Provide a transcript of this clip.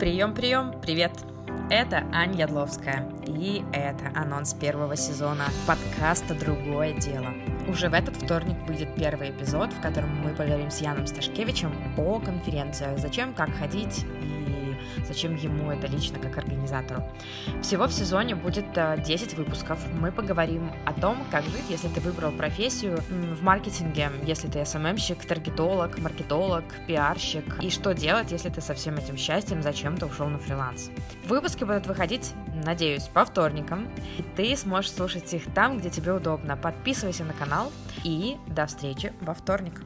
Прием, прием, привет! Это Аня Ядловская, и это анонс первого сезона подкаста «Другое дело». Уже в этот вторник выйдет первый эпизод, в котором мы поговорим с Яном Сташкевичем о конференциях, зачем, как ходить и зачем ему это лично как организатору. Всего в сезоне будет 10 э, выпусков. Мы поговорим о том, как жить, если ты выбрал профессию в маркетинге, если ты СММщик, таргетолог, маркетолог, пиарщик, и что делать, если ты со всем этим счастьем зачем-то ушел на фриланс. Выпуски будут выходить, надеюсь, по вторникам, и ты сможешь слушать их там, где тебе удобно. Подписывайся на канал, и до встречи во вторник.